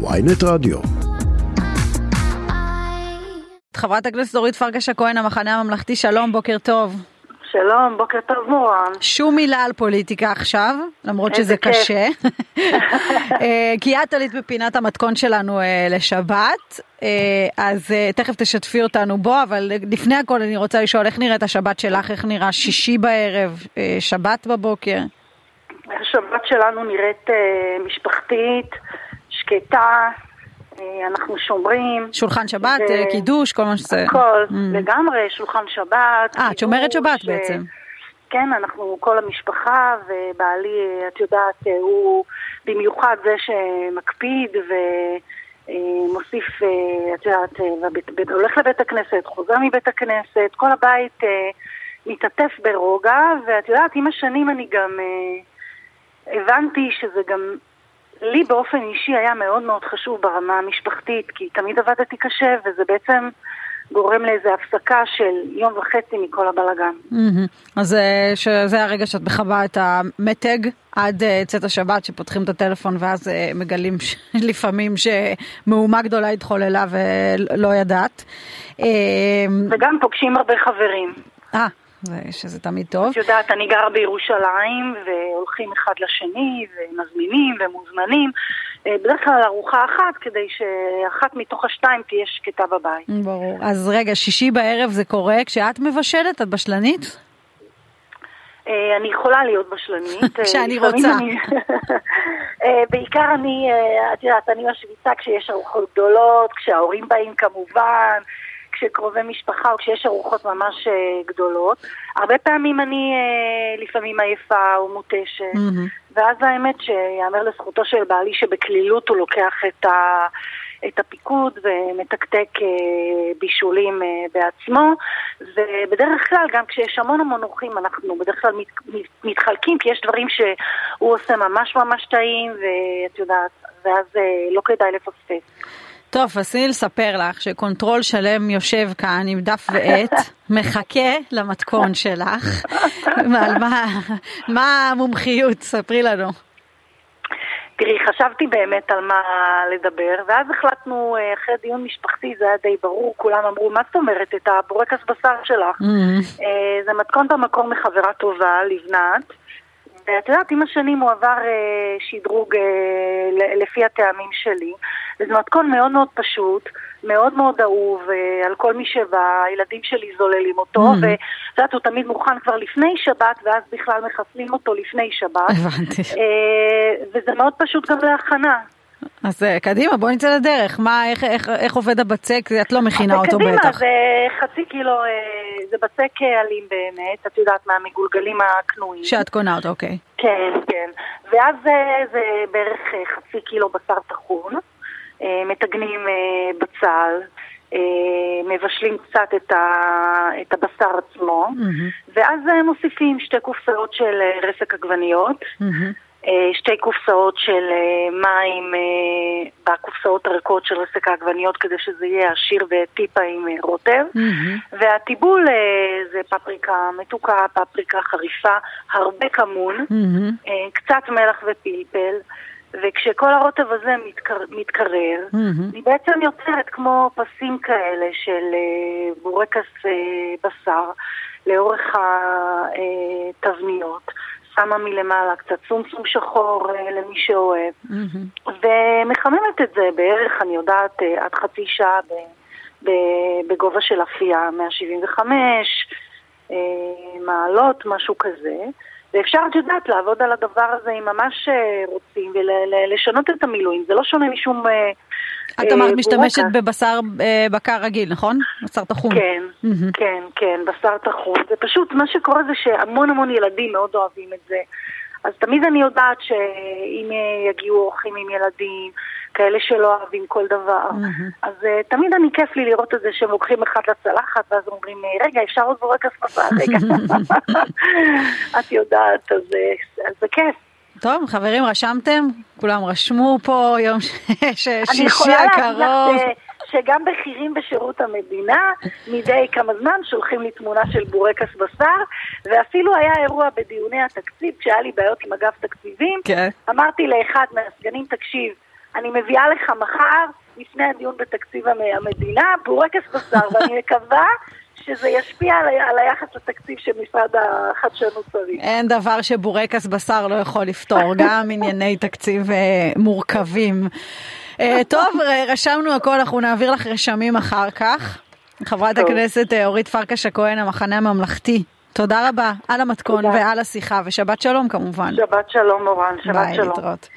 ויינט רדיו. חברת הכנסת אורית פרקש הכהן, המחנה הממלכתי, שלום, בוקר טוב. שלום, בוקר טוב מורן. שום מילה על פוליטיקה עכשיו, למרות שזה קשה. אה, כי את עלית בפינת המתכון שלנו אה, לשבת, אה, אז תכף תשתפי אותנו בו, אבל לפני הכל אני רוצה לשאול איך נראית השבת שלך, איך נראה שישי בערב, שבת בבוקר. השבת שלנו נראית משפחתית, שקטה, אנחנו שומרים. שולחן שבת, ו... קידוש, כל מה שזה... הכל, mm. לגמרי, שולחן שבת. אה, את שומרת שבת ש... בעצם. כן, אנחנו כל המשפחה, ובעלי, את יודעת, הוא במיוחד זה שמקפיד ומוסיף, את יודעת, הולך לבית הכנסת, חוזר מבית הכנסת, כל הבית מתעטף ברוגע, ואת יודעת, עם השנים אני גם הבנתי שזה גם לי באופן אישי היה מאוד מאוד חשוב ברמה המשפחתית, כי תמיד עבדתי קשה, וזה בעצם גורם לאיזו הפסקה של יום וחצי מכל הבלגן. אז אה, שזה הרגע שאת מכבה את המתג עד אה, צאת השבת, שפותחים את הטלפון ואז אה, מגלים לפעמים שמהומה גדולה התחוללה ולא ידעת. וגם פוגשים הרבה חברים. אה, שזה תמיד טוב. את יודעת, אני גרה בירושלים, והולכים אחד לשני, ומזמינים ומוזמנים. אה, בדרך כלל ארוחה אחת, כדי שאחת מתוך השתיים תהיה שקטה בבית. ברור. אז רגע, שישי בערב זה קורה כשאת מבשלת? את בשלנית? אה, אני יכולה להיות בשלנית. אה, כשאני רוצה. בעיקר אני, את יודעת, אני משוויצה כשיש ארוחות גדולות, כשההורים באים כמובן. כשקרובי משפחה או כשיש ארוחות ממש אה, גדולות. הרבה פעמים אני אה, לפעמים עייפה או מותשת, mm-hmm. ואז האמת שיאמר לזכותו של בעלי שבקלילות הוא לוקח את ה... את הפיקוד ומתקתק אה, בישולים בעצמו ובדרך כלל גם כשיש המון המון אורחים אנחנו בדרך כלל מת, מתחלקים כי יש דברים שהוא עושה ממש ממש טעים ואת יודעת ואז לא כדאי לפספס. טוב, אז תני לספר לך שקונטרול שלם יושב כאן עם דף ועט, מחכה למתכון שלך. על מה, מה המומחיות? ספרי לנו. תראי, חשבתי באמת על מה לדבר, ואז החלטנו, אה, אחרי דיון משפחתי, זה היה די ברור, כולם אמרו, מה זאת אומרת, את הבורקס בשר שלך? Mm-hmm. זה מתכון במקור מחברה טובה, לבנת. ואת יודעת, עם השנים הוא עבר אה, שדרוג אה, לפי הטעמים שלי. וזה מתכון מאוד מאוד פשוט, מאוד מאוד אהוב אה, על כל מי שבא, הילדים שלי זוללים אותו, mm. ואת יודעת, הוא תמיד מוכן כבר לפני שבת, ואז בכלל מחסלים אותו לפני שבת. הבנתי. אה, וזה מאוד פשוט גם להכנה. אז אה, קדימה, בוא נצא לדרך. מה, איך, איך, איך עובד הבצק? את לא מכינה אותו קדימה, בטח. קדימה, זה חצי קילו, זה בצק אלים באמת, את יודעת, מהמגולגלים הקנויים. שאת קונה אותו, אוקיי. כן, כן. ואז זה בערך חצי קילו בשר טחון. אה, מטגנים אה, בצל, אה, מבשלים קצת את, ה, את הבשר עצמו, mm-hmm. ואז מוסיפים שתי קופסאות של רסק עגבניות, mm-hmm. שתי קופסאות של מים בקופסאות הריקות של רסק העגבניות כדי שזה יהיה עשיר וטיפה עם רוטב, mm-hmm. והטיבול זה פפריקה מתוקה, פפריקה חריפה, הרבה כמון, mm-hmm. קצת מלח ופלפל. וכשכל הרוטב הזה מתקר, מתקרר, mm-hmm. אני בעצם יוצרת כמו פסים כאלה של uh, בורקס uh, בשר לאורך התבניות. שמה מלמעלה קצת סומסום שחור למי שאוהב, mm-hmm. ומחממת את זה בערך, אני יודעת, עד חצי שעה ב, ב, בגובה של אפייה 175 uh, מעלות, משהו כזה. ואפשר, את יודעת, לעבוד על הדבר הזה אם ממש אה, רוצים ולשנות את המילואים. זה לא שונה משום... אה, את אמרת אה, משתמשת בבשר בקר רגיל, נכון? בשר טחון. כן, כן, כן, בשר טחון. זה פשוט, מה שקורה זה שהמון המון ילדים מאוד אוהבים את זה. אז תמיד אני יודעת שאם יגיעו אורחים עם ילדים, כאלה שלא אוהבים כל דבר, mm-hmm. אז uh, תמיד אני כיף לי לראות את זה שהם לוקחים אחד לצלחת, ואז אומרים, רגע, אפשר עוד בורקס בשר, רגע. את יודעת, אז, אז זה כיף. טוב, חברים, רשמתם? כולם רשמו פה יום שישי הקרוב. שגם בכירים בשירות המדינה, מדי כמה זמן שולחים לי תמונה של בורקס בשר, ואפילו היה אירוע בדיוני התקציב, כשהיה לי בעיות עם אגף תקציבים, כן. אמרתי לאחד מהסגנים, תקשיב, אני מביאה לך מחר, לפני הדיון בתקציב המדינה, בורקס בשר, ואני מקווה שזה ישפיע על, על היחס לתקציב שמשרד החדשנות צריך. אין דבר שבורקס בשר לא יכול לפתור, גם ענייני תקציב אה, מורכבים. אה, טוב, רשמנו הכל, אנחנו נעביר לך רשמים אחר כך. חברת טוב. הכנסת אה, אורית פרקש הכהן, המחנה הממלכתי. תודה רבה על המתכון תודה. ועל השיחה, ושבת שלום כמובן. שבת שלום, מורן, שבת ביי, שלום. להתראות.